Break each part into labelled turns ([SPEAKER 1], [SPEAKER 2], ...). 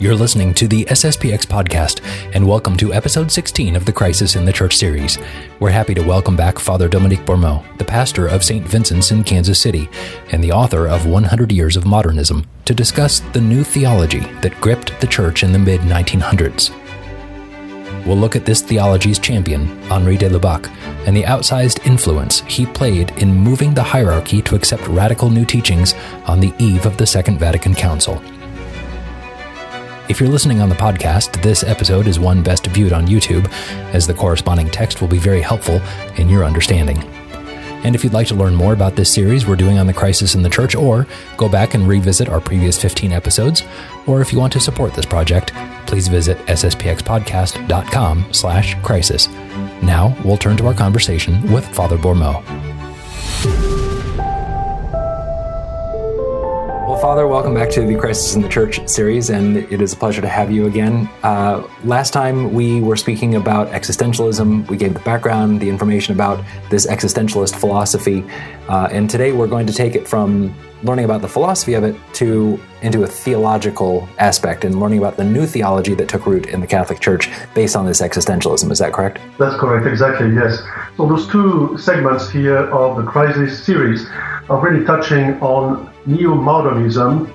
[SPEAKER 1] You're listening to the SSPX podcast, and welcome to episode 16 of the Crisis in the Church series. We're happy to welcome back Father Dominique Bourmeau, the pastor of St. Vincent's in Kansas City and the author of 100 Years of Modernism, to discuss the new theology that gripped the church in the mid 1900s. We'll look at this theology's champion, Henri de Lubac, and the outsized influence he played in moving the hierarchy to accept radical new teachings on the eve of the Second Vatican Council. If you're listening on the podcast, this episode is one best viewed on YouTube, as the corresponding text will be very helpful in your understanding. And if you'd like to learn more about this series we're doing on the crisis in the church, or go back and revisit our previous 15 episodes, or if you want to support this project, please visit sspxpodcast.com slash crisis. Now we'll turn to our conversation with Father Bourmeau. Father, welcome back to the Crisis in the Church series, and it is a pleasure to have you again. Uh, last time we were speaking about existentialism. We gave the background, the information about this existentialist philosophy, uh, and today we're going to take it from learning about the philosophy of it to into a theological aspect and learning about the new theology that took root in the Catholic Church based on this existentialism. Is that correct?
[SPEAKER 2] That's correct, exactly, yes. So those two segments here of the Crisis series are really touching on neo-modernism,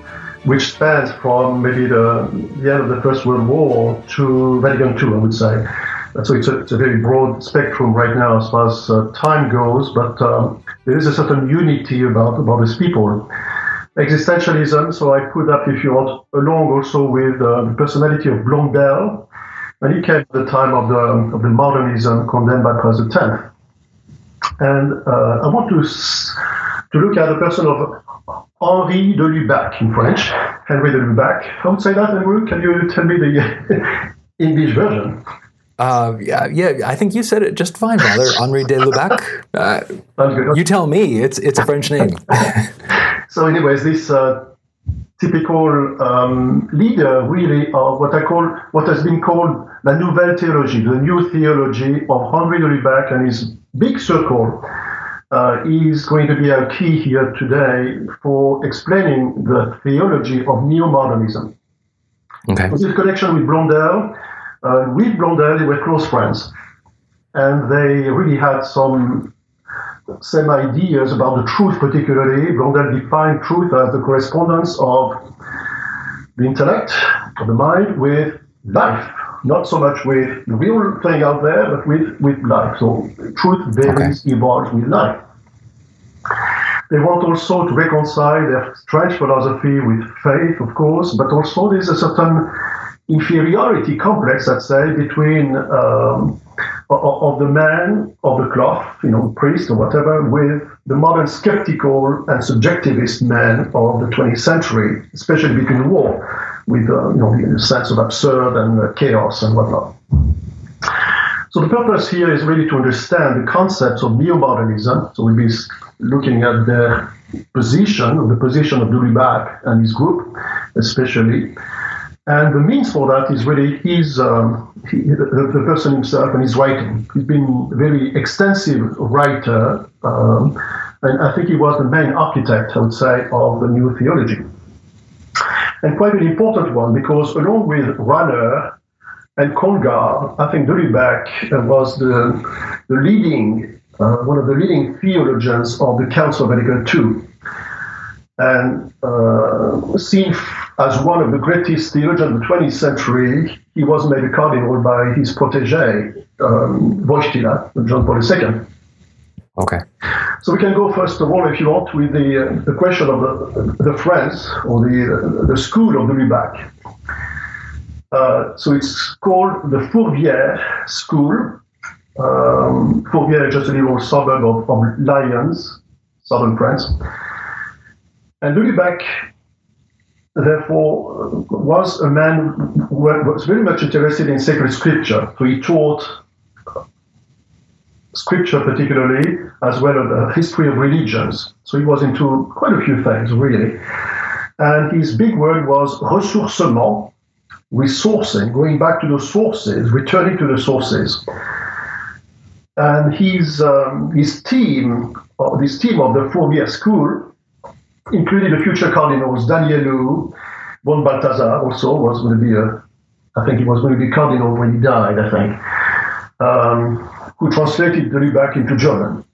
[SPEAKER 2] which spans from maybe the, the end of the First World War to Vatican II, I would say. And so it's a, it's a, very broad spectrum right now as far as uh, time goes, but um, there is a certain unity about, about these people. Existentialism, so I put that, if you want, along also with uh, the personality of Blondel, and he came at the time of the, of the modernism condemned by Pius X. And uh, I want to, to look at the person of Henri de Lubac in French, Henri de Lubac. How would say that, Andrew? Can you tell me the English version?
[SPEAKER 1] Uh, yeah, yeah, I think you said it just fine, Father. Henri de Lubac. Uh, you tell me. It's it's a French name.
[SPEAKER 2] so, anyways, this uh, typical um, leader, really, of what I call what has been called la nouvelle théologie, the new theology of Henri de Lubac and his big circle uh, is going to be our key here today for explaining the theology of neo-modernism. Okay. With connection with Blondel, uh, with Blondel, they were close friends, and they really had some same ideas about the truth, particularly. Blondel defined truth as the correspondence of the intellect, of the mind, with life. Not so much with the real thing out there, but with, with life. So truth varies, okay. evolves with life. They want also to reconcile their strange philosophy with faith, of course, but also there's a certain inferiority complex, I'd say, between um, of the man of the cloth, you know, priest or whatever, with the modern skeptical and subjectivist man of the 20th century, especially between the war, with uh, you know the sense of absurd and uh, chaos and whatnot. So the purpose here is really to understand the concepts of neo-modernism. So we'll be looking at the position, the position of de Lubac and his group, especially, and the means for that is really his, um, he, the, the, person himself and his writing. He's been a very extensive writer, um, and I think he was the main architect, I would say, of the new theology. And quite an important one because, along with Rahner and Congar, I think de was the, the leading, uh, one of the leading theologians of the Council of Vatican II. And uh, seen as one of the greatest theologians of the 20th century, he was made a cardinal by his protege, um, Wojtyla, John Paul II.
[SPEAKER 1] Okay.
[SPEAKER 2] So we can go first of all, if you want, with the, uh, the question of the, the friends or the, the school of de Lubac. Uh, so it's called the Fourvière School. Um, Fourvière is just a little suburb of, of Lyons, southern France. And de Lubac therefore, was a man who was very much interested in sacred scripture. So he taught scripture particularly, as well as the history of religions. So he was into quite a few things, really. And his big word was ressourcement, resourcing, going back to the sources, returning to the sources. And his, um, his team, this team of the Fourvière School, including the future cardinals Danielou Von Balthasar also was going to be a, I think he was going to be cardinal when he died, I think, um, who translated Lubac into German.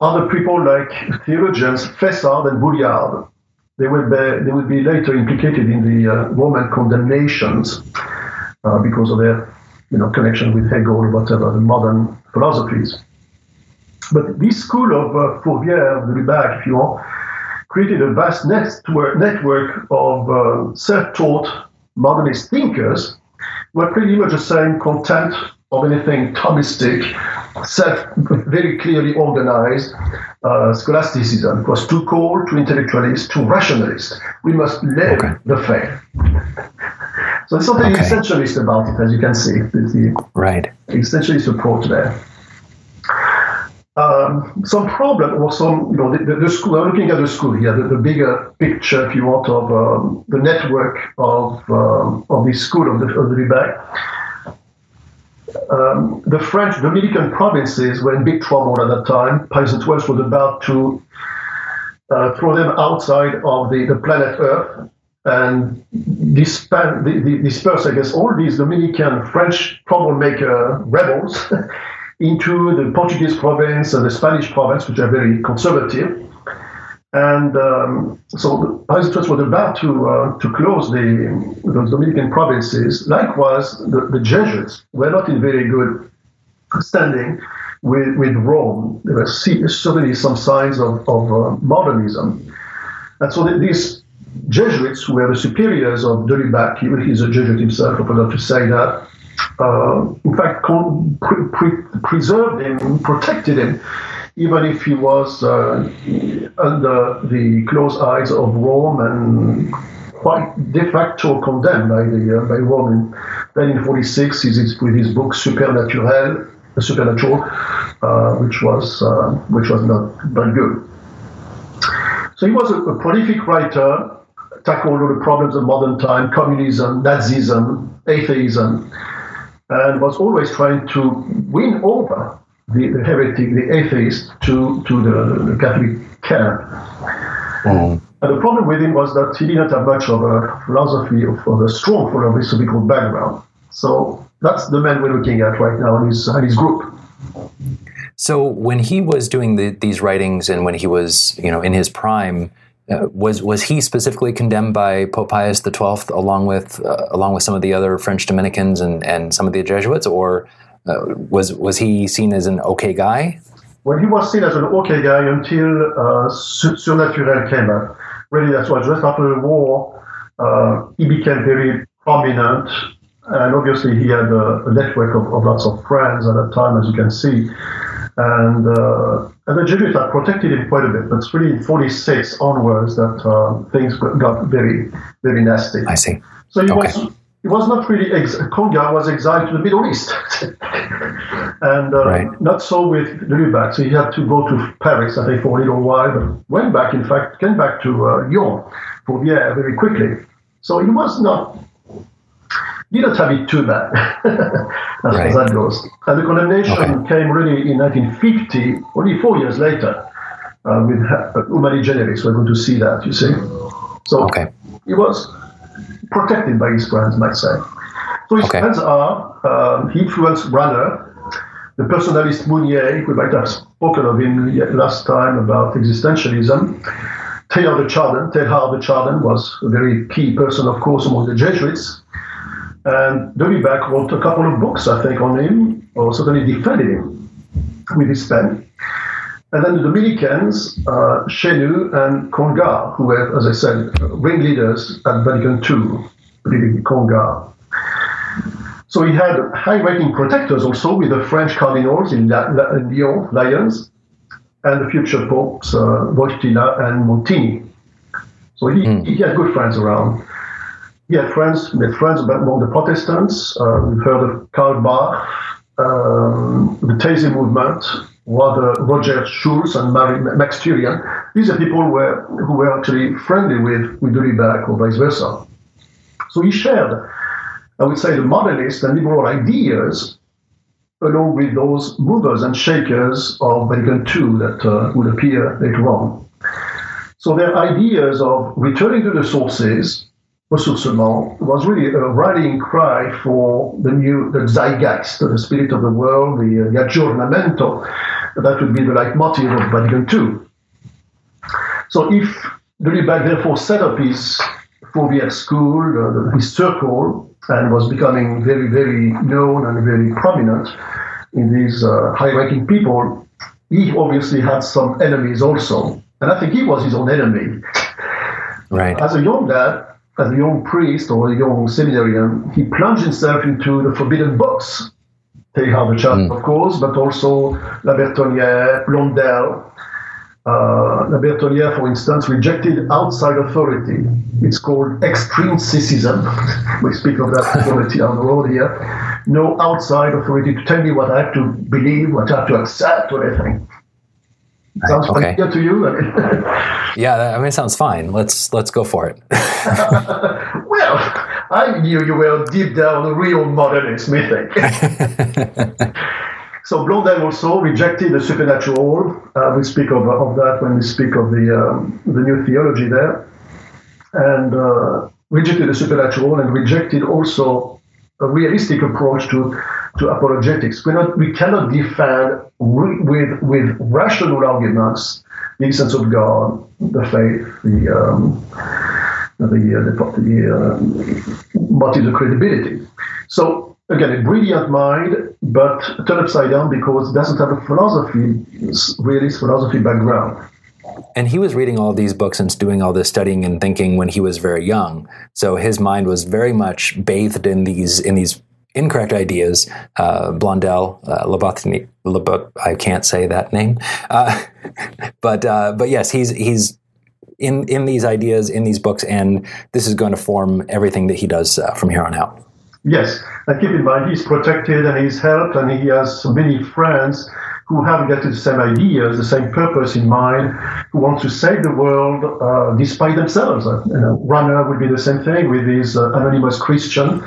[SPEAKER 2] Other people like theologians Fessard and Bouillard, they would be, they would be later implicated in the uh, Roman condemnations uh, because of their you know, connection with Hegel or whatever, the modern philosophies. But this school of uh, Fourvière, de Lubac, if you want, created a vast network, network of uh, self-taught modernist thinkers who are pretty much the same content of anything Thomistic, self, very clearly organized uh, scholasticism. It was too cold, too intellectualist, too rationalist. We must live okay. the faith. So there's something okay. essentialist about it, as you can see. There's the
[SPEAKER 1] right.
[SPEAKER 2] essentialist approach there. Um, some problem or some, you know, the, the, the, school, I'm looking at the school here, the, the bigger picture, if you want, of um, the network of, um, of this school of the, of the. Um, the French Dominican provinces were in big trouble at that time. Pius XII was about to uh, throw them outside of the, the planet Earth and disperse, disperse, I guess, all these Dominican French troublemaker rebels into the Portuguese province and the Spanish province, which are very conservative. And um, so Pius XII was about to, uh, to close the, those Dominican provinces. Likewise, the, the Jesuits were not in very good standing with, with Rome. There were certainly some signs of, of uh, modernism. And so these Jesuits who were the superiors of de Lubac. Even he's a Jesuit himself, I forgot to say that. Uh, in fact, pre- pre- preserved him, protected him, even if he was uh, under the close eyes of Rome and quite de facto condemned by the uh, by Rome. In, then in 46, he's with his book Surnaturel, Supernatural, uh, which was uh, which was not very good. So he was a, a prolific writer tackle all the problems of modern time, communism, Nazism, atheism, and was always trying to win over the, heretic, the atheist, to, to the, the Catholic camp. Mm. And the problem with him was that he didn't have much of a philosophy, of, of a strong philosophical background. So that's the man we're looking at right now and his, his group.
[SPEAKER 1] So when he was doing the, these writings and when he was, you know, in his prime, uh, was was he specifically condemned by Pope Pius XII along with uh, along with some of the other French Dominicans and, and some of the Jesuits, or uh, was was he seen as an okay guy?
[SPEAKER 2] Well, he was seen as an okay guy until uh, Surnaturel came up. Really, that's why just after the war, uh, he became very prominent, and obviously he had a, a network of, of, lots of friends at that time, as you can see and uh, and the Jesuits had protected him quite a bit. But it's really in 46 onwards that uh, things got very very nasty.
[SPEAKER 1] I see.
[SPEAKER 2] So he okay. was he was not really ex- Congar was exiled to the Middle East, and uh, right. not so with Lubac. So he had to go to Paris, I think, for a little while, but went back. In fact, came back to uh, Lyon for yeah very quickly. So he was not you don't have it too bad as right. that goes. And the condemnation okay. came really in 1950, only four years later, uh, with Humani Generis. We're going to see that, you see. So okay. he was protected by his friends, might say. So his okay. friends are, um, he influenced Rahner, the personalist Mounier, we might have spoken of him last time about existentialism. Teilhard de Chardin, Teilhard de Chardin was a very key person, of course, among the Jesuits. And de Lubac wrote a couple of books, I think, on him, or certainly defended him with his pen. And then the Dominicans, uh, Chenu and Congar, who were, as I said, ringleaders at Vatican II, particularly Congar. So he had high-ranking protectors also with the French cardinals in, La- La- Lyon, Lyons, and the future popes, uh, Wojtyla and Montini. So he, mm. he had good friends around. He had friends, made friends among the Protestants. Uh, we've heard of Karl Barth, um, the Taizé movement, Roger Schutz and Marie, Max Thurian. These are people who were, who were actually friendly with, with Lubac or vice versa. So he shared, I would say, the modernist and liberal ideas along with those movers and shakers of Vatican II that uh, would appear later on. So their ideas of returning to the sources, ressourcement was really a rallying cry for the new, the zeitgeist, the spirit of the world, the, the aggiornamento. That would be the leitmotif of Vatican II. So if the Lubac therefore set up his Fourvière school, uh, his circle, and was becoming very, very known and very prominent in these uh, high-ranking people, he obviously had some enemies also. And I think he was his own enemy.
[SPEAKER 1] Right.
[SPEAKER 2] As a young dad, as a young priest or a young seminarian, he plunged himself into the forbidden books. Teilhard de Chardin, mm. of course, but also Laberthonnière, Blondel. Uh, Laberthonnière, for instance, rejected outside authority. It's called extrinsicism. we speak of that authority on the road here. No outside authority to tell me what I have to believe, what I have to accept, or anything. Sounds okay. familiar to you?
[SPEAKER 1] yeah, I mean, it sounds fine. Let's let's go for it.
[SPEAKER 2] well, I knew you were deep down a real modernist, methinks. so Blondel also rejected the supernatural. Uh, we speak of, of that when we speak of the um, the new theology there, and uh, rejected the supernatural and rejected also a realistic approach to to apologetics. We not we cannot defend with with rational arguments the existence of God, the faith, the um, the uh, the, the uh, motives of credibility. So again, a brilliant mind, but turned upside down because it doesn't have a philosophy, realist philosophy background.
[SPEAKER 1] And he was reading all these books and doing all this studying and thinking when he was very young. So his mind was very much bathed in these in these incorrect ideas. Uh, Blondel, uh, I can't say that name, uh, but uh, but yes, he's he's in in these ideas in these books, and this is going to form everything that he does uh, from here on out.
[SPEAKER 2] Yes, and keep in mind he's protected and he's helped, and he has many friends who have got the same ideas, the same purpose in mind, who want to save the world uh, despite themselves. Uh, you know, Rahner would be the same thing with his uh, anonymous Christian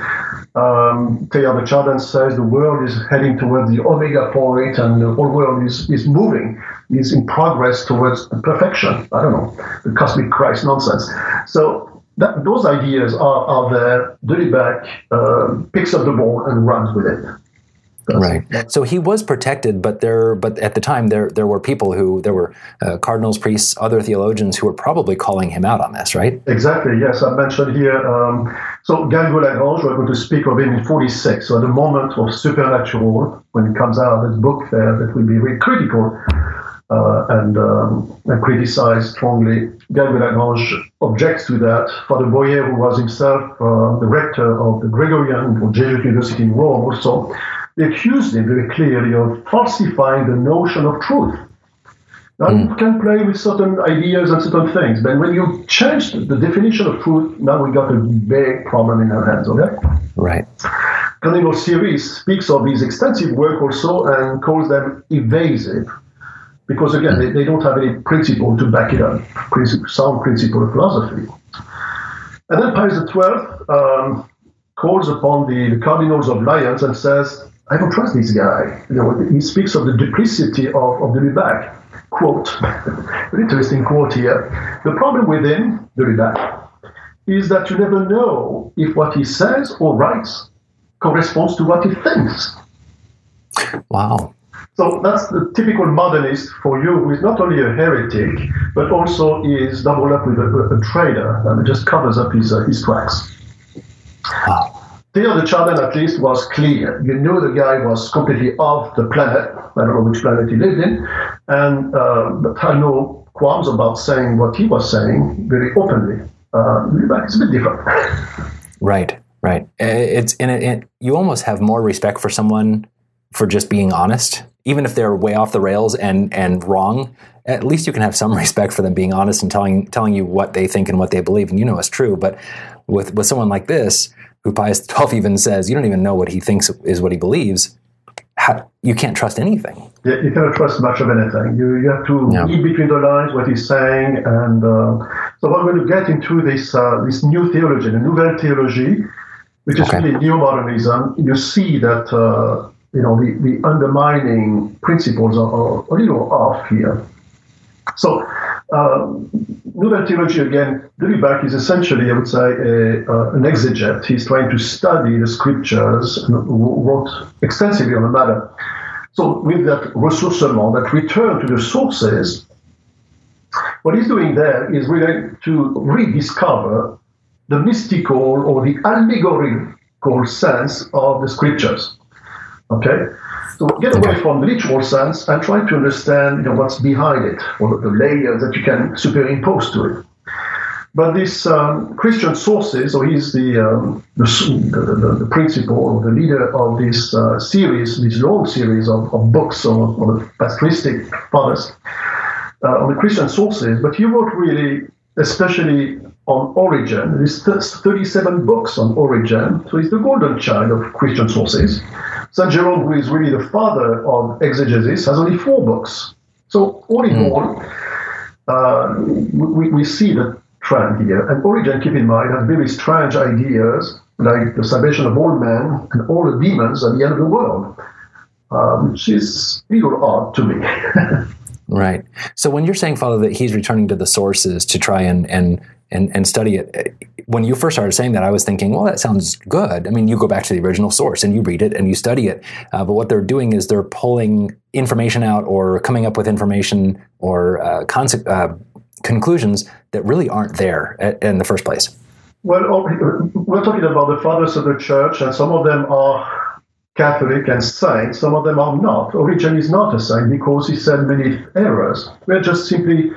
[SPEAKER 2] um, Teilhard Chardin says the world is heading towards the omega point and the whole world is, is moving, is in progress towards perfection. I don't know, the cosmic Christ nonsense. So that, those ideas are, are there. Lubac uh, picks up the ball and runs with it
[SPEAKER 1] right. So he was protected, but there, but at the time there there were people who there were uh, cardinals, priests, other theologians who were probably calling him out on this, right?
[SPEAKER 2] Exactly. Yes, I mentioned here. Um, so Garrigou-Lagrange, we're going to speak of him in '46. So at the moment of supernatural, when it comes out, this book there that will be very critical. Uh, and, um, and criticized strongly. Garrigou-Lagrange objects to that. Father Boyer, who was himself uh, the rector of the Gregorian or Jesuit University in Rome, also they accused him very clearly of falsifying the notion of truth. Now, mm. you can play with certain ideas and certain things, but when you change the definition of truth, now we got a big problem in our hands, okay?
[SPEAKER 1] Right.
[SPEAKER 2] Cardinal Siri speaks of his extensive work also and calls them evasive, because again, mm. they, they don't have any principle to back it up, principle, sound principle of philosophy. And then Pius XII um, calls upon the, the cardinals of Lyons and says, I don't trust this guy. You know, he speaks of the duplicity of, of de Lubac. Quote, an interesting quote here. The problem with him, de Lubac, is that you never know if what he says or writes corresponds to what he thinks.
[SPEAKER 1] Wow.
[SPEAKER 2] So that's the typical modernist for you, who is not only a heretic, but also is doubled up with a, a, a traitor and just covers up his, uh, his tracks. Wow. Teilhard de Chardin, at least, was clear. You knew the guy was completely off the planet. I don't know which planet he lived in, and uh, but had no qualms about saying what he was saying very openly. Uh, it's a bit different.
[SPEAKER 1] right, right. It's in it, it. You almost have more respect for someone for just being honest, even if they're way off the rails and and wrong. At least you can have some respect for them being honest and telling telling you what they think and what they believe, and you know it's true. But with with someone like this who Pius XII even says, you don't even know what he thinks is what he believes. How, you can't trust anything.
[SPEAKER 2] Yeah, you cannot trust much of anything. You, you have to yeah. read between the lines what he's saying. And uh, so we're going to get into this uh, this new theology, the Nouvelle Theologie, which is okay. really neo-modernism. You see that uh, you know the, the undermining principles are, are, a little off here. So Nouvelle theology again, Back is essentially, I would say, a, uh, an exeget. He's trying to study the scriptures and wrote extensively on the matter. So, with that ressourcement, that return to the sources, what he's doing there is really to rediscover the mystical or the allegorical sense of the scriptures. Okay? So get away from the literal sense and try to understand you know, what's behind it, or the layers that you can superimpose to it. But this um, Christian sources, so he's the, um, the, the, the, principal or the leader of this uh, series, this long series of, of books on, on the patristic fathers, uh, on the Christian sources. But he wrote really, especially on Origen. There's 37 books on Origen, so he's the golden child of Christian sources. St. Jerome, who is really the father of exegesis, has only four books. So, all in mm. all, uh, we, we see the trend here. And Origen, keep in mind, has very strange ideas like the salvation of all men and all the demons at the end of the world, um, which is a little odd to me.
[SPEAKER 1] right. So, when you're saying, Father, that he's returning to the sources to try and, and and, and study it. When you first started saying that, I was thinking, well, that sounds good. I mean, you go back to the original source and you read it and you study it. Uh, but what they're doing is they're pulling information out or coming up with information or uh, uh, conclusions that really aren't there at, in the first place.
[SPEAKER 2] Well, we're talking about the fathers of the church, and some of them are Catholic and saints, some of them are not. Origen is not a saint because he said many errors. We're just simply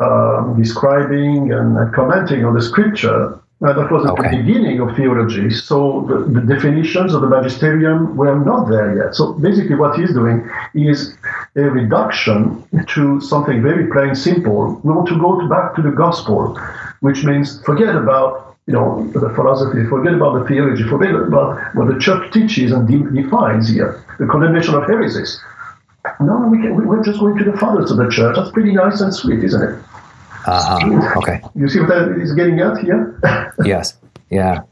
[SPEAKER 2] um, describing and, and, commenting on the scripture. Uh, that was at okay. the beginning of theology. So the, the, definitions of the magisterium were not there yet. So basically, what he's doing is a reduction to something very plain, simple. We want to go to back to the gospel, which means forget about you know the philosophy, forget about the theology, forget about what the church teaches and de- defines here, the condemnation of heresies. No, we can, we're just going to the fathers of the church. That's pretty nice and sweet, isn't it?
[SPEAKER 1] Uh-huh. Okay.
[SPEAKER 2] You see what that is getting at here?
[SPEAKER 1] yes. Yeah.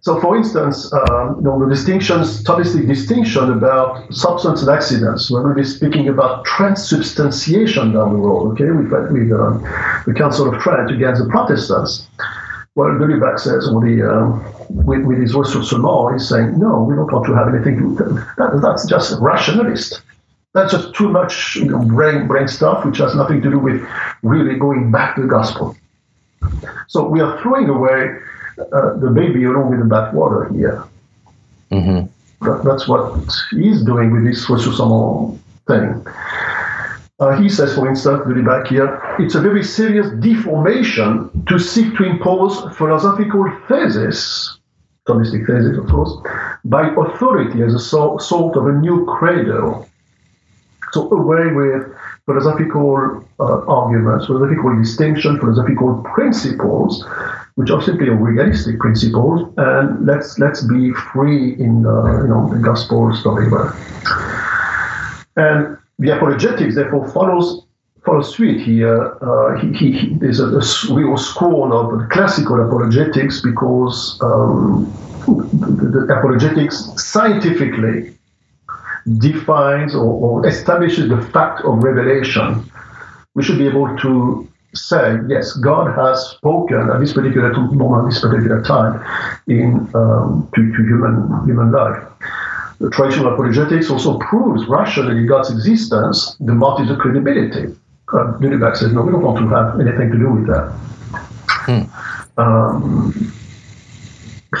[SPEAKER 2] So, for instance, um, you know, the distinction, statistic distinction about substance and accidents. We're going to be speaking about transubstantiation down the road, okay, with, with um, the Council of Trent against the Protestants. Well, Lulibach says, or the, um, with, with his law, he's saying, no, we don't want to have anything to do that. That's just rationalist. That's just too much brain, brain stuff, which has nothing to do with really going back to the gospel. So we are throwing away uh, the baby along with the bathwater here. Mm-hmm. That, that's what he's doing with this ressourcement thing. Uh, he says, for instance, really back here, it's a very serious deformation to seek to impose philosophical thesis, Thomistic thesis, of course, by authority as a so, sort of a new credo. So away with philosophical uh, arguments, philosophical distinction, philosophical principles, which are simply realistic principles, and let's let's be free in the you know the gospel story. And the apologetics therefore follows follows suit here. Uh, he, he, he, there's a, a, real scorn of classical apologetics because um, the, the apologetics scientifically defines or, or establishes the fact of revelation, we should be able to say, yes, God has spoken at this particular moment, this particular time, in um, to, to human human life. The traditional apologetics also proves rationally God's existence, the motives of credibility. Uh, Lulibach says, no, we don't want to have anything to do with that. Hmm. Um,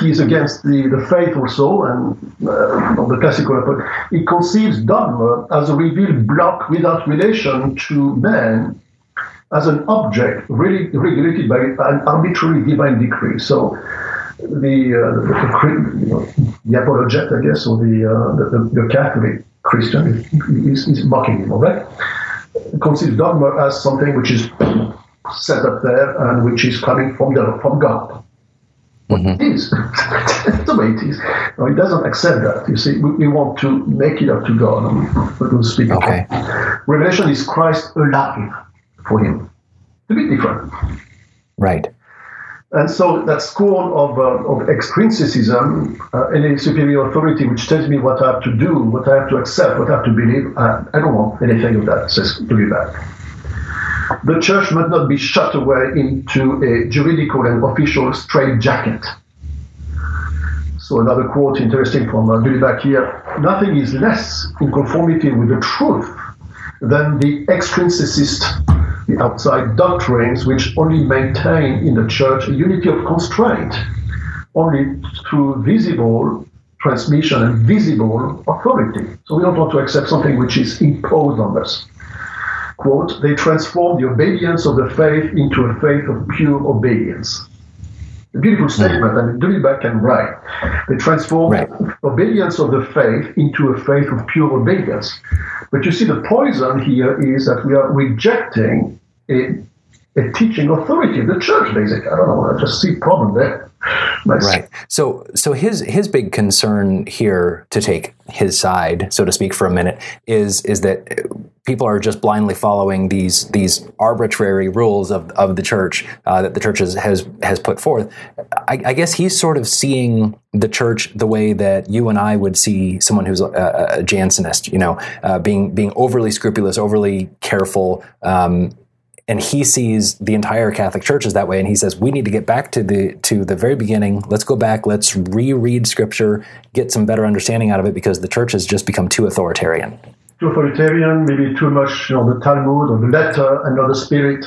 [SPEAKER 2] he's against the, the faith also and uh, the classical but he conceives dogma as a revealed block without relation to man as an object really regulated by an arbitrary divine decree so the, uh, the, you know, the apologete, I guess, or the, uh, the, the, Catholic Christian is, is mocking him, all right? Conceives dogma as something which is set up there and which is coming from the, from God. Mm-hmm. It is. the way it is. No, he doesn't accept that. You see, we, we want to make it up to God. We're going to speak. Okay. Revelation is Christ alive for him. A bit different.
[SPEAKER 1] Right.
[SPEAKER 2] And so that school of, uh, of extrinsicism, uh, any superior authority which tells me what I have to do, what I have to accept, what I have to believe, I, I don't want anything of that, says to be back. The church must not be shut away into a juridical and official straitjacket. So another quote interesting from uh, here, nothing is less in conformity with the truth than the extrinsicist, the outside doctrines which only maintain in the church a unity of constraint, only through visible transmission and visible authority. So we don't want to accept something which is imposed on us. Quote, they transform the obedience of the faith into a faith of pure obedience. A beautiful hmm. statement, and do it back and right. They transform right. obedience of the faith into a faith of pure obedience. But you see, the poison here is that we are rejecting a, a teaching authority of the church, basically. I don't know, I just see problem there.
[SPEAKER 1] Nice. Right. So, so his his big concern here, to take his side, so to speak, for a minute, is is that people are just blindly following these these arbitrary rules of, of the church uh, that the church has, has has put forth. I, I, guess he's sort of seeing the church the way that you and I would see someone who's a, a Jansenist, you know, uh, being being overly scrupulous, overly careful. Um, and he sees the entire Catholic Church as that way, and he says we need to get back to the to the very beginning. Let's go back. Let's reread Scripture, get some better understanding out of it, because the Church has just become too authoritarian.
[SPEAKER 2] Too authoritarian, maybe too much, you know, the Talmud or the letter and not the spirit.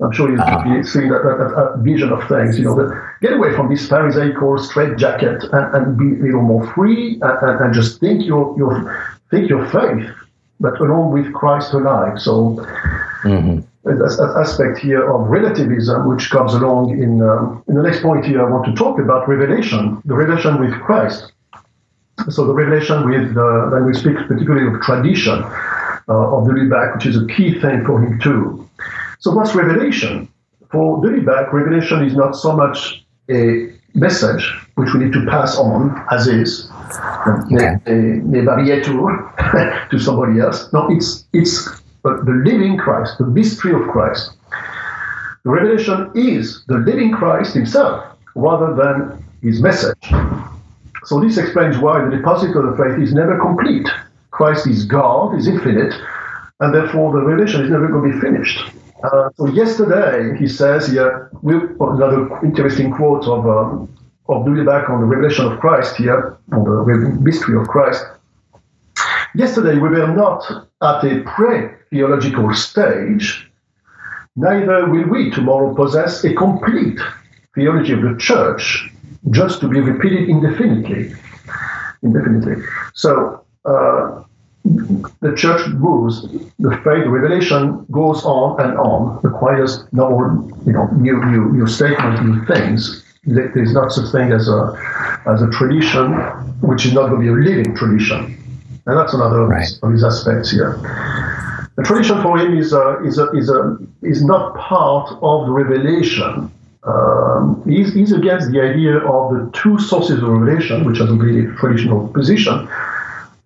[SPEAKER 2] I'm sure you've uh-huh. seen that, that, that, vision of things. You know, that get away from this Pharisaical straitjacket and, and be a little more free and, and, and just think your your think your faith, but along with Christ alive. So. Mm-hmm aspect here of relativism, which comes along in, um, in the next point here. I want to talk about revelation, the revelation with Christ. So the revelation with, uh, then we speak particularly of tradition uh, of de Lubac, which is a key thing for him too. So what's revelation? For de Lubac, revelation is not so much a message which we need to pass on as is, okay. a, a, a to somebody else. No, it's it's but the living Christ, the mystery of Christ. The revelation is the living Christ himself rather than his message. So this explains why the deposit of the faith is never complete. Christ is God, is infinite, and therefore the revelation is never going to be finished. Uh, so yesterday, he says here, we, another interesting quote of, um, of de Lubac on the revelation of Christ here, on the mystery of Christ. Yesterday, we were not at a pre theological stage, neither will we tomorrow possess a complete theology of the church just to be repeated indefinitely. Indefinitely. So uh, the church moves, the faith revelation goes on and on, requires no you know new new new statements, new things. There is not such thing as a as a tradition, which is not going to be a living tradition, and that's another right. of his aspects here. The tradition for him is, uh, is, uh, is, uh, is not part of revelation. Um, he's, he's, against the idea of the two sources of revelation, which are the really traditional position,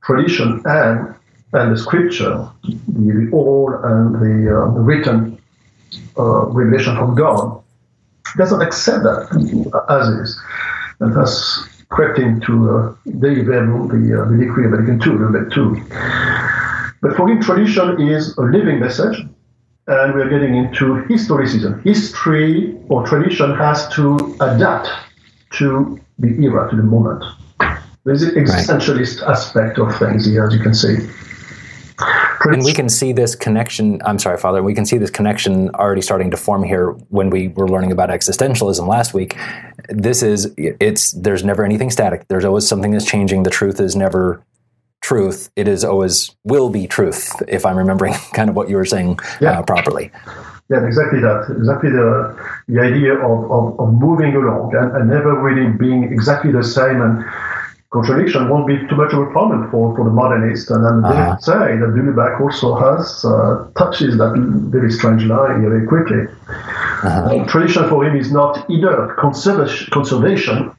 [SPEAKER 2] tradition and and the scripture, the, the oral and the, uh, the written uh, revelation from God. He doesn't accept that as is, and thus crept into uh, Dei Verbum, the, uh, the decree of Vatican II, a little bit too. But for him, tradition is a living message, and we're getting into historicism. History or tradition has to adapt to the era, to the moment. There's an existentialist right. aspect of things here, as you can see.
[SPEAKER 1] And we can see this connection. I'm sorry, Father. We can see this connection already starting to form here when we were learning about existentialism last week. This is it's there's never anything static. There's always something that's changing. The truth is never truth, it is always will be truth, if I'm remembering kind of what you were saying yeah. uh, properly.
[SPEAKER 2] Yeah, exactly that. Exactly the, the idea of, of, of moving along and, and, never really being exactly the same. And contradiction won't be too much of a problem for, for the modernist. And then uh-huh. they say that de Lubac also has uh, touches that very strange line very quickly. Uh-huh. Uh, tradition for him is not either conservation, conservation,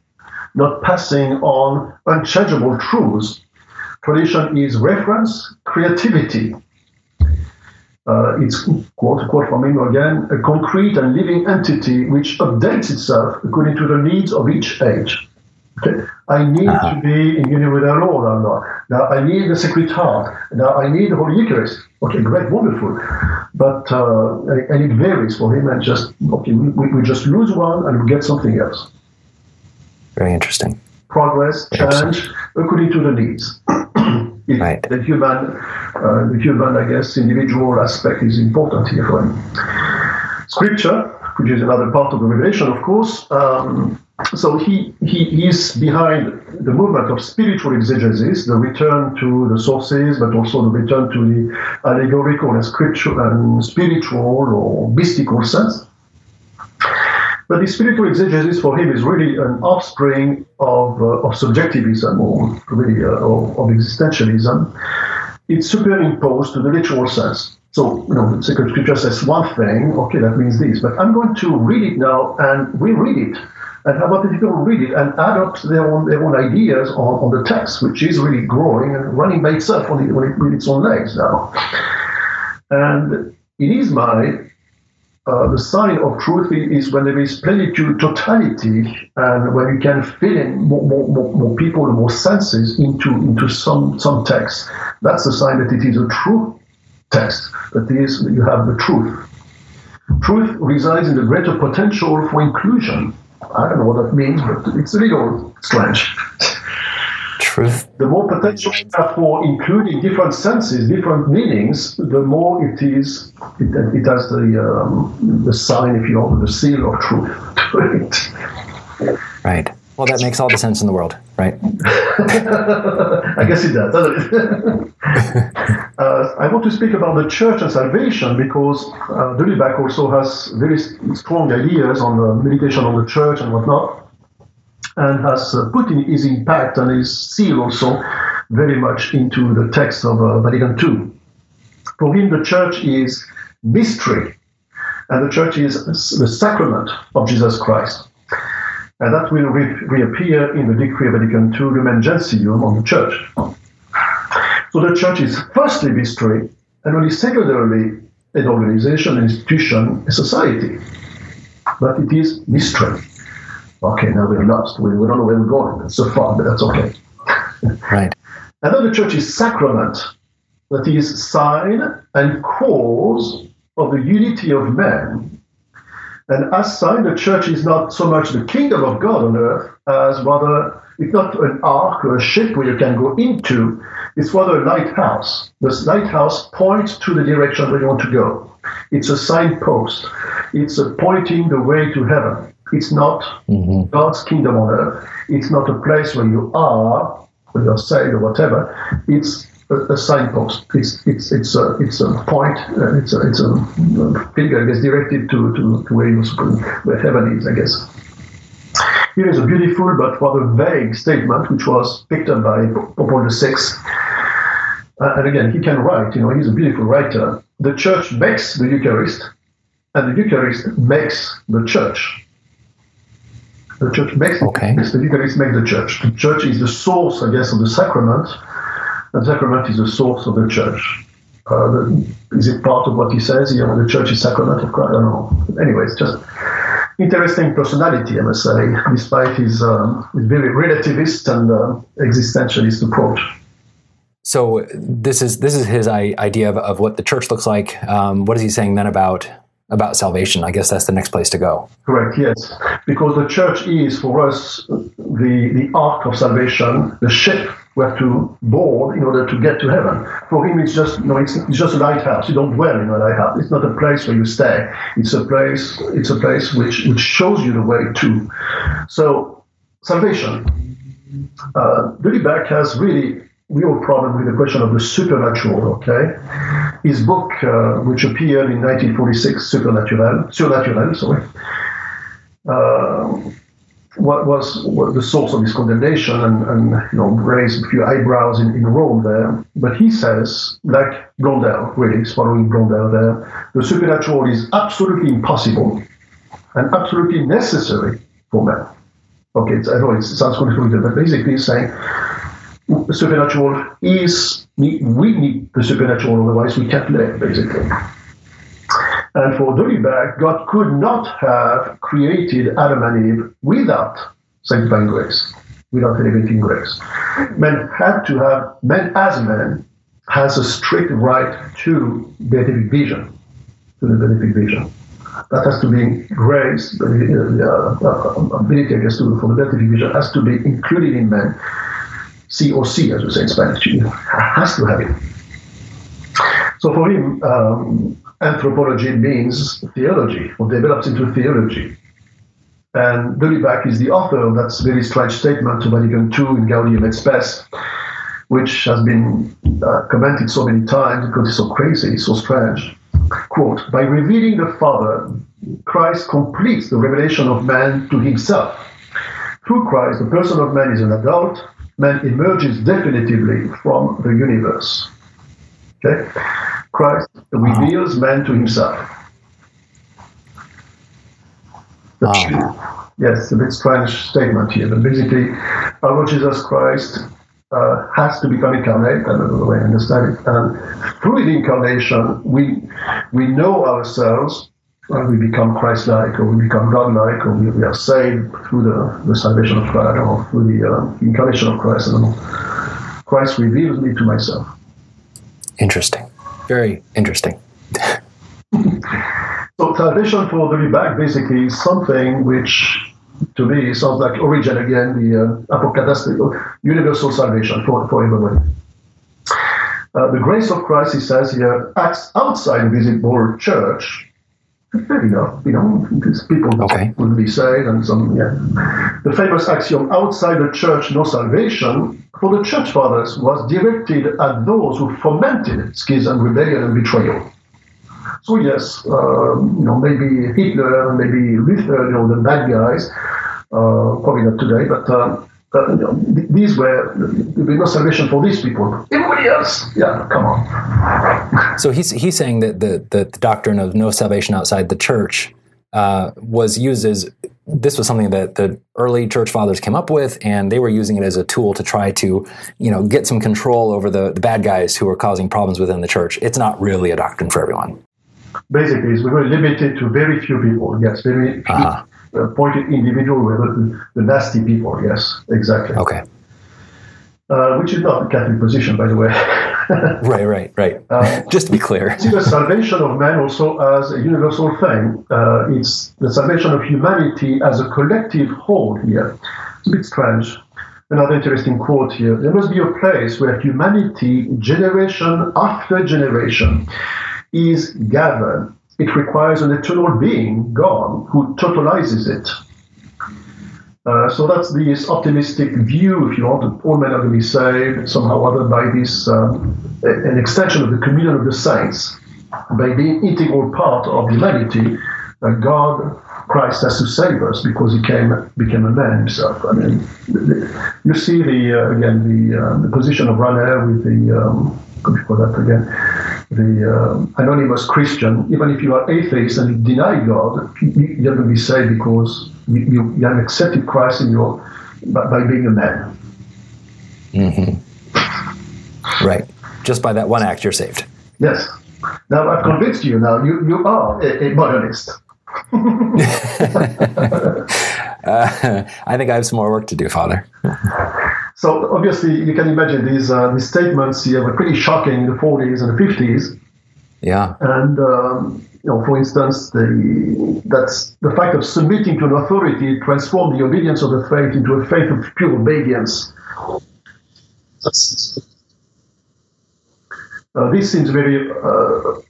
[SPEAKER 2] not passing on unchangeable truths, Tradition is reference, creativity. Uh, it's quote quote from him again, a concrete and living entity which updates itself according to the needs of each age. I need uh-huh. to be in union with our Lord or not. Now I need the Sacred Heart. Now I need the Holy Eucharist. Okay, great, wonderful. But uh, and it varies for him, and just okay, we, we just lose one and we get something else.
[SPEAKER 1] Very interesting.
[SPEAKER 2] Progress, change according to the needs.
[SPEAKER 1] right.
[SPEAKER 2] The human, uh, the human, I guess, individual aspect is important here for him. Scripture, which is another part of the revelation, of course. Um, so he, he is behind the movement of spiritual exegesis, the return to the sources, but also the return to the allegorical and scriptural and spiritual or mystical sense. But the spiritual exegesis for him is really an offspring of, uh, of subjectivism or really uh, of, of, existentialism. It's superimposed to the literal sense. So, you know, the sacred scripture says one thing, okay, that means this, but I'm going to read it now and reread it and how about other people read it and up their own, their own ideas on, on the text, which is really growing and running by itself on, on it, with its own legs now. And in his mind, uh, the sign of truth is when there is plenitude, totality, and when you can fit in more, more, more, more people more senses into, into some, some text. That's the sign that it is a true text, that is, you have the truth. Truth resides in the greater potential for inclusion. I don't know what that means, but it's a little strange
[SPEAKER 1] truth.
[SPEAKER 2] The more potential you have for including different senses, different meanings, the more it is, it, it has the, um, the sign, if you will, the seal of truth to it.
[SPEAKER 1] Right. Well, that makes all the sense in the world, right?
[SPEAKER 2] I guess it does, doesn't it? uh, I want to speak about the church and salvation because uh, de Lubac also has very strong ideas on the meditation on the church and whatnot and has uh, put in his impact and his seal also very much into the text of uh, Vatican II. For him, the church is mystery, and the church is the sacrament of Jesus Christ. And that will re- reappear in the decree of Vatican II, Lumen Gentium, on the church. So the church is firstly mystery, and only secondarily an organization, an institution, a society. But it is mystery okay, now we're lost. We, we don't know where we're going. It's so far, but that's okay.
[SPEAKER 1] right.
[SPEAKER 2] And then the church is sacrament, that is sign and cause of the unity of men. And as sign, the church is not so much the kingdom of God on earth as rather it's not an ark or a ship where you can go into. It's rather a lighthouse. This lighthouse points to the direction where you want to go. It's a signpost. It's a pointing the way to heaven. It's not mm-hmm. God's kingdom on earth. It's not a place where you are, where you're saved or whatever. It's a, a signpost. It's it's it's a it's a point. Uh, it's a it's a finger gets directed to, to, to where you where heaven is, I guess. Here is a beautiful but rather vague statement, which was picked up by Pope Paul VI. Uh, and again, he can write. You know, he's a beautiful writer. The church makes the Eucharist, and the Eucharist makes the church. The church makes okay. The Eucharist makes the church. The church is the source, I guess, of the sacrament. The sacrament is the source of the church. Uh, the, is it part of what he says here? The church is sacrament of Christ. I don't know. Anyway, it's just interesting personality, I must say, despite his, um, very relativist and uh, existentialist approach.
[SPEAKER 1] So this is this is his idea of, of what the church looks like. Um, what is he saying then about about salvation. I guess that's the next place to go.
[SPEAKER 2] Correct, yes. Because the church is for us the, the ark of salvation, the ship we have to board in order to get to heaven. For him, it's just you know, it's, it's just a lighthouse. You don't dwell in a lighthouse. It's not a place where you stay. It's a place. It's a place which which shows you the way to. So salvation. Uh, Lubac has really real problem with the question of the supernatural, okay? His book, uh, which appeared in 1946, Supernatural, Surnaturel, sorry, uh, what was what the source of his condemnation and, and you know raised a few eyebrows in, in Rome there. But he says, like Blondel, really, following Blondel there, the supernatural is absolutely impossible and absolutely necessary for man. Okay, I know it sounds complicated, but basically he's saying the supernatural is we need the supernatural, otherwise we can't live, basically. And for de Lubac, God could not have created Adam and Eve without sanctifying grace. without elevating grace. Men had to have, men as men, has a strict right to beatific vision, to the beatific vision. That has to be grace, the uh, uh, ability, I guess, to, for the beatific vision has to be included in men. C or C, as we say in Spanish, has to have it. So for him, um, anthropology means theology, or develops into theology. And de Lubac is the author of that very strange statement to Vatican II in Gaudium et Spes, which has been uh, commented so many times because it's so crazy, so strange. Quote, by revealing the Father, Christ completes the revelation of man to himself. Through Christ, the person of man is an adult, man emerges definitively from the universe. Okay? Christ reveals man to himself.
[SPEAKER 1] Wow.
[SPEAKER 2] Yes, a bit strange statement here, but basically, our Lord Jesus Christ uh, has to become incarnate. I don't know the way I understand it. And through the incarnation, we we know ourselves, and we become Christ-like, or we become God-like, or we, we are saved through the, the salvation of God, or through the uh, incarnation of Christ. And Christ reveals me to myself.
[SPEAKER 1] Interesting. Very interesting.
[SPEAKER 2] So salvation for de Lubac basically is something which, to me, sounds like Origen again, the uh, apocatastatic, universal salvation for, for everybody. Uh, the grace of Christ, he says here, acts outside the visible church. Fair enough, you know, because people
[SPEAKER 1] Okay.
[SPEAKER 2] will be saved and some, yeah. The famous axiom, outside the church, no salvation, for the church fathers was directed at those who fomented schism, rebellion, and betrayal. So yes, um, you know, maybe Hitler, maybe Luther, you know, the bad guys, uh, probably not today, but uh, uh, you know, these were, there be no salvation for these people. Everybody else, yeah, come on.
[SPEAKER 1] So he's he's saying that the the, the doctrine of no salvation outside the church uh, was used as this was something that the early church fathers came up with, and they were using it as a tool to try to you know get some control over the, the bad guys who were causing problems within the church. It's not really a doctrine for everyone.
[SPEAKER 2] Basically, it's very limited to very few people. Yes, very few
[SPEAKER 1] Uh-huh.
[SPEAKER 2] Uh, pointed individual, were the, the nasty people. Yes, exactly.
[SPEAKER 1] Okay.
[SPEAKER 2] Uh, which is not the Catholic position, by the way.
[SPEAKER 1] Right. Right. Right.
[SPEAKER 2] Um,
[SPEAKER 1] Just to be clear.
[SPEAKER 2] see the salvation of man also as a universal thing. Uh, it's the salvation of humanity as a collective whole here. It's a bit strange. Another interesting quote here. There must be a place where humanity, generation after generation, is gathered. It requires an eternal being, God, who totalizes it. Uh, so that's this optimistic view, if you want, that all men are going to be saved somehow other by this um, an extension of the communion of the saints, by being integral part of humanity. That God, Christ, has to save us because He came became a man Himself. I mean, you see the uh, again the uh, the position of Rahner with the um, do you call that again? The uh, anonymous Christian, even if you are atheist and you deny God, you, you're going to be saved because you, you, you have accepted Christ in your by, by being a man.
[SPEAKER 1] Right. Just by that one act, you're saved.
[SPEAKER 2] Yes. Now I've convinced you. Now you, you are a, a modernist.
[SPEAKER 1] Uh, I think I have some more work to do, Father.
[SPEAKER 2] So obviously you can imagine these uh, these statements here were pretty shocking in the 40s and the 50s.
[SPEAKER 1] Yeah.
[SPEAKER 2] And um, you know, for instance, the that's the fact of submitting to an authority transformed the obedience of the faith into a faith of pure obedience. Uh, this seems very uh,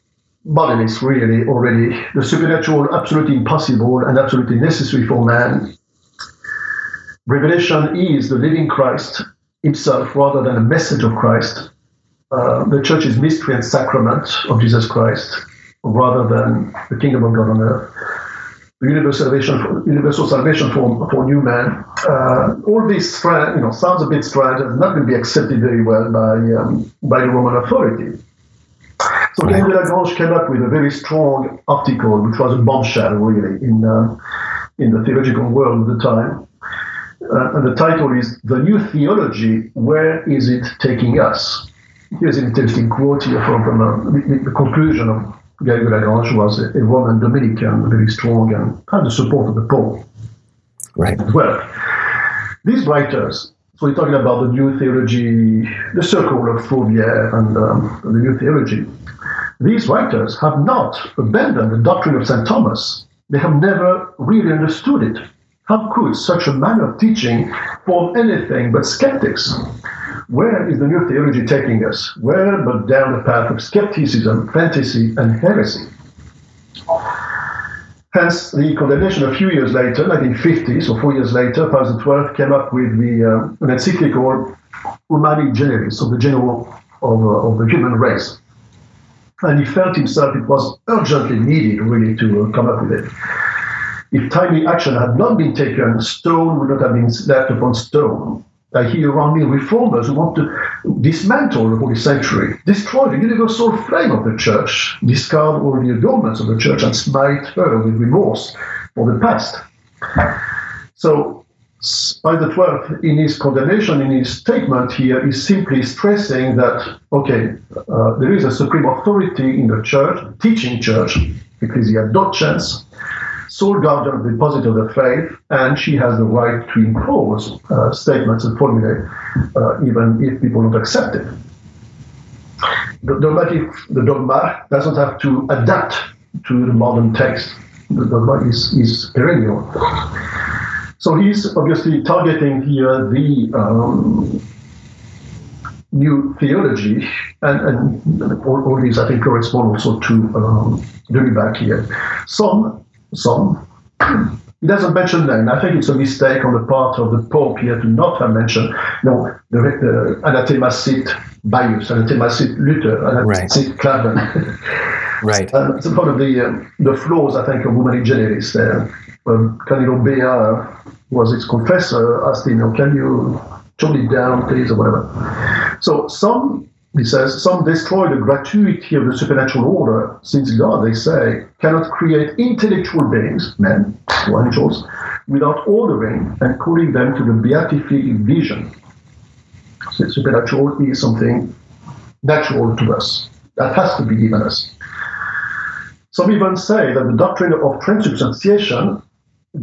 [SPEAKER 2] modernist, really, already. The supernatural, absolutely impossible and absolutely necessary for man. Revelation is the living Christ himself rather than a message of Christ. Uh, the church is mystery and sacrament of Jesus Christ rather than the kingdom of God on earth. The universal salvation, for, universal salvation for, for new man. Uh, all this you know, sounds a bit strange and not going to be accepted very well by, um, by the Roman authority. So
[SPEAKER 1] Right.
[SPEAKER 2] De Lagrange came up with a very strong article, which was a bombshell, really, in, uh, in the theological world at the time. Uh, and the title is The New Theology Where Is It Taking Us? Here's an interesting quote here from, from uh, the, the conclusion of de Lagrange, was a, a Roman Dominican, very strong, and had the support of the Pope
[SPEAKER 1] Right.
[SPEAKER 2] as well. These writers, so we're talking about the new theology, the circle of Fourvière and um, the new theology. These writers have not abandoned the doctrine of St. Thomas. They have never really understood it. How could such a manner of teaching form anything but skeptics? Where is the new theology taking us? Where but down the path of skepticism, fantasy, and heresy? Hence, the condemnation a few years later, 1950, so four years later, Pius XII came up with the uh, an encyclical Humani Generis, so the general of, uh, of the human race. And he felt himself it was urgently needed, really, to uh, come up with it. If timely action had not been taken, stone would not have been left upon stone. I hear around me reformers who want to dismantle the Holy Sanctuary, destroy the universal flame of the church, discard all the adornments of the church, and smite her with remorse for the past. So, Pius the 12th, in his condemnation, in his statement here, is simply stressing that, okay, uh, there is a supreme authority in the church, teaching church, Ecclesia Docens, sole guardian of the deposit of the faith, and she has the right to impose uh, statements and formulae, uh, even if people don't accept it. The dogmatic, the dogma doesn't have to adapt to the modern text. The dogma is, is perennial. So he's obviously targeting here the um, new theology, and, and all, all, these I think correspond also to um, back here. Some some. He doesn't mention them. I think it's a mistake on the part of the Pope here to not have mentioned no, the, the anathema sit Baius, anathema sit Luther, anathema right. sit
[SPEAKER 1] right.
[SPEAKER 2] Um, it's one of the, um, the flaws, I think, of Humani Generis there. Um, Cardinal Bea was its confessor, asked him, can you tone it down, please, or whatever. So some he says, some destroy the gratuity of the supernatural order, since God, they say, cannot create intellectual beings, men or angels, without ordering and calling them to the beatific vision. So supernatural is something natural to us, that has to be given us. Some even say that the doctrine of transubstantiation,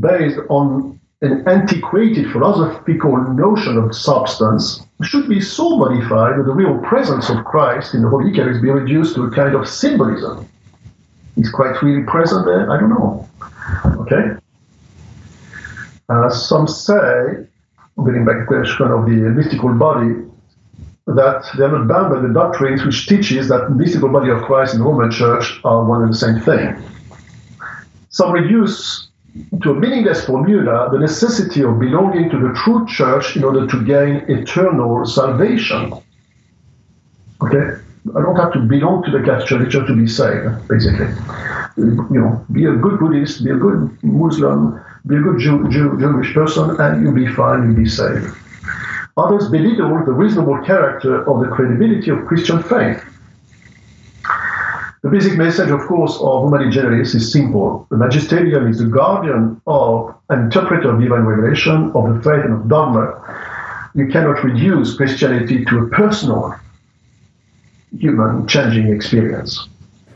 [SPEAKER 2] based on an antiquated philosophical notion of substance should be so modified that the real presence of Christ in the Holy Eucharist be reduced to a kind of symbolism. Is Christ really present there? I don't know. Okay? Uh, some say, getting back to the question of the mystical body, that they are not bound by the doctrines which teaches that the mystical body of Christ and the Roman Church are one and the same thing. Some reduce to a meaningless formula the necessity of belonging to the true church in order to gain eternal salvation. Okay? I don't have to belong to the Catholic Church to be saved, basically. You know, be a good Buddhist, be a good Muslim, be a good Jew, Jew, Jewish person, and you'll be fine, you'll be saved. Others belittle the reasonable character of the credibility of Christian faith the basic message, of course, of Humani Generis is simple. The magisterium is the guardian of an interpreter of divine revelation, of the faith and of dogma. You cannot reduce Christianity to a personal, human changing experience.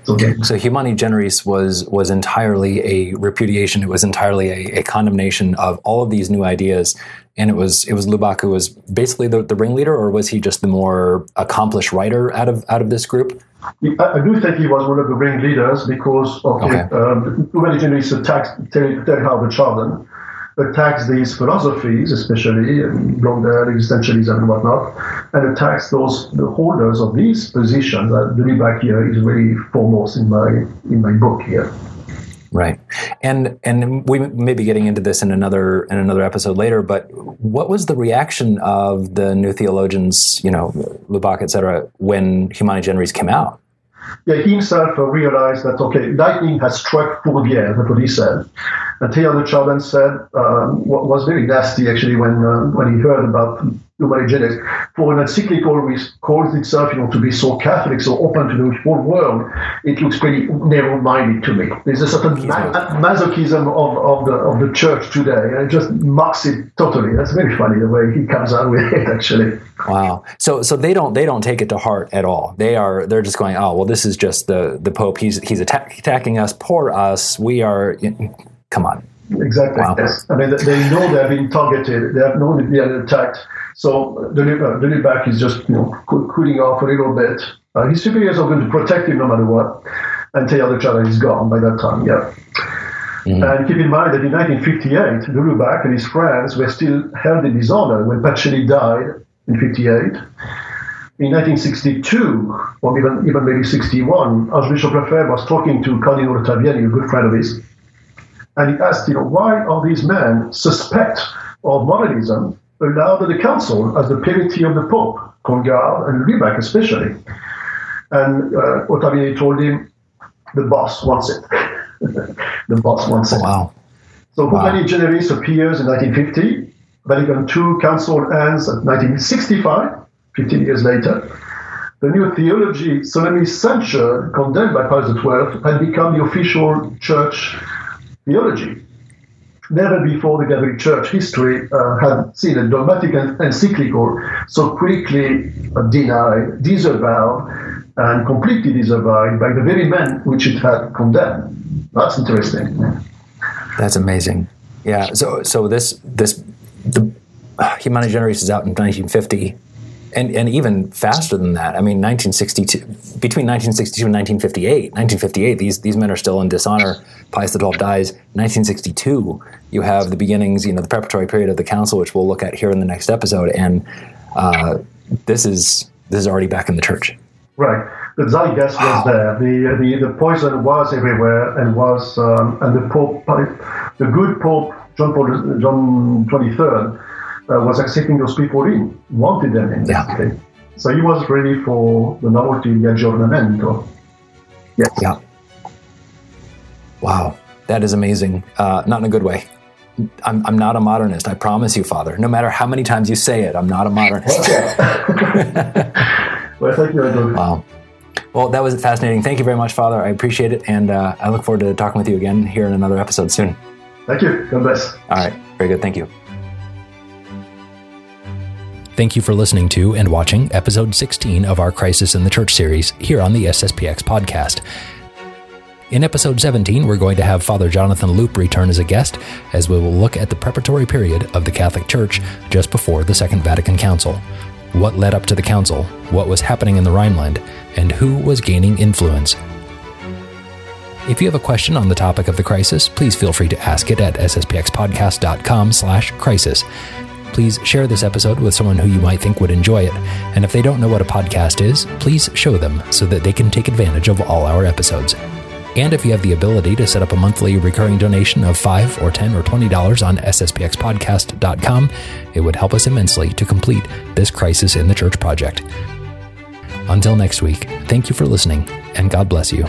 [SPEAKER 1] So, so Humani Generis was was entirely a repudiation. It was entirely a, a, condemnation of all of these new ideas, and it was it was Lubac who was basically the, the ringleader, or was he just the more accomplished writer out of out of this group?
[SPEAKER 2] I, do think he was one of the ringleaders because of okay. um, Humani attacks Teilhard Chardin attacks these philosophies, especially Blondel, existentialism, and whatnot, and attacks those the holders of these positions. Uh, the back here is really foremost in my in my book here.
[SPEAKER 1] Right, and and we may be getting into this in another in another episode later. But what was the reaction of the new theologians, you know, Lubac, etc., when Humani Generis came out?
[SPEAKER 2] Yeah, he himself realized that okay, lightning has struck Fourvière. That's what he said. And de Chardin said um, was very nasty actually when uh, when he heard about For an encyclical which calls itself, you know, to be so Catholic, so open to the whole world. It looks pretty narrow-minded to me. There's a certain ma- masochism of, of the of the church today, and it just mocks it totally. That's very funny the way he comes out with it, actually.
[SPEAKER 1] Wow. So so they don't they don't take it to heart at all. They are they're just going, oh well, this is just the the Pope. He's he's attack, attacking us. Poor us. We are. Come on.
[SPEAKER 2] Exactly. Wow. Yes. I mean, they know they have been targeted. They have known they've been attacked. So the uh, is just you know cooling off a little bit. Uh, his superiors are going to protect him no matter what until the child is gone by that time. Yeah. Mm-hmm. And keep in mind that in 1958, Lubac and his friends were still held in dishonor when Pacelli died in 58. In 1962, or even, even maybe 61, Archbishop Lefebvre was talking to Cardinal Ottaviani, a good friend of his, and he asked, you know, why are these men suspect of modernism allowed at the council as the penalty of the Pope, Congar and Lubac especially? And uh, Ottaviani told him, the boss wants it. the boss wants it.
[SPEAKER 1] Wow.
[SPEAKER 2] So wow. Humani Generis appears in 1950. Vatican II Council ends in 1965, 15 years later. The new theology, solemnly censured, condemned by Pius XII, had become the official church theology. Never before the Catholic Church history uh, had seen a dogmatic encyclical so quickly uh, denied, disavowed, and completely disavowed by the very men which it had condemned. That's interesting.
[SPEAKER 1] That's amazing. Yeah. So so this this the uh, Humani Generis is out in 1950 and, and even faster than that. I mean, 1962, between 1962 and 1958, 1958, these, these men are still in dishonor. Pius XII dies. 1962, you have the beginnings, you know, the preparatory period of the council, which we'll look at here in the next episode. And uh, this is this is already back in the church.
[SPEAKER 2] Right. The zeitgeist wow. was there. The, the the poison was everywhere, and was um, and the Pope, the good Pope John Paul John twenty third uh, was accepting those people in, wanted them in. Yeah. So he was ready for the novelty, the aggiornamento. Yes.
[SPEAKER 1] Yeah. Wow, that is amazing. Uh, not in a good way. I'm, I'm not a modernist. I promise you, Father. No matter how many times you say it, I'm not a modernist.
[SPEAKER 2] Well, thank you.
[SPEAKER 1] Wow. Well, that was fascinating. Thank you very much, Father. I appreciate it, and uh, I look forward to talking with you again here in another episode soon.
[SPEAKER 2] Thank you. God bless.
[SPEAKER 1] All right. Very good. Thank you. Thank you for listening to and watching episode 16 of our Crisis in the Church series here on the SSPX podcast. In episode 17, we're going to have Father Jonathan Loop return as a guest as we will look at the preparatory period of the Catholic Church just before the Second Vatican Council. What led up to the council, what was happening in the Rhineland, and who was gaining influence. If you have a question on the topic of the crisis, please feel free to ask it at sspxpodcast.com slash crisis please share this episode with someone who you might think would enjoy it. And if they don't know what a podcast is, please show them so that they can take advantage of all our episodes. And if you have the ability to set up a monthly recurring donation of 5 or 10 or $20 on sspxpodcast.com, it would help us immensely to complete this Crisis in the Church project. Until next week, thank you for listening, and God bless you.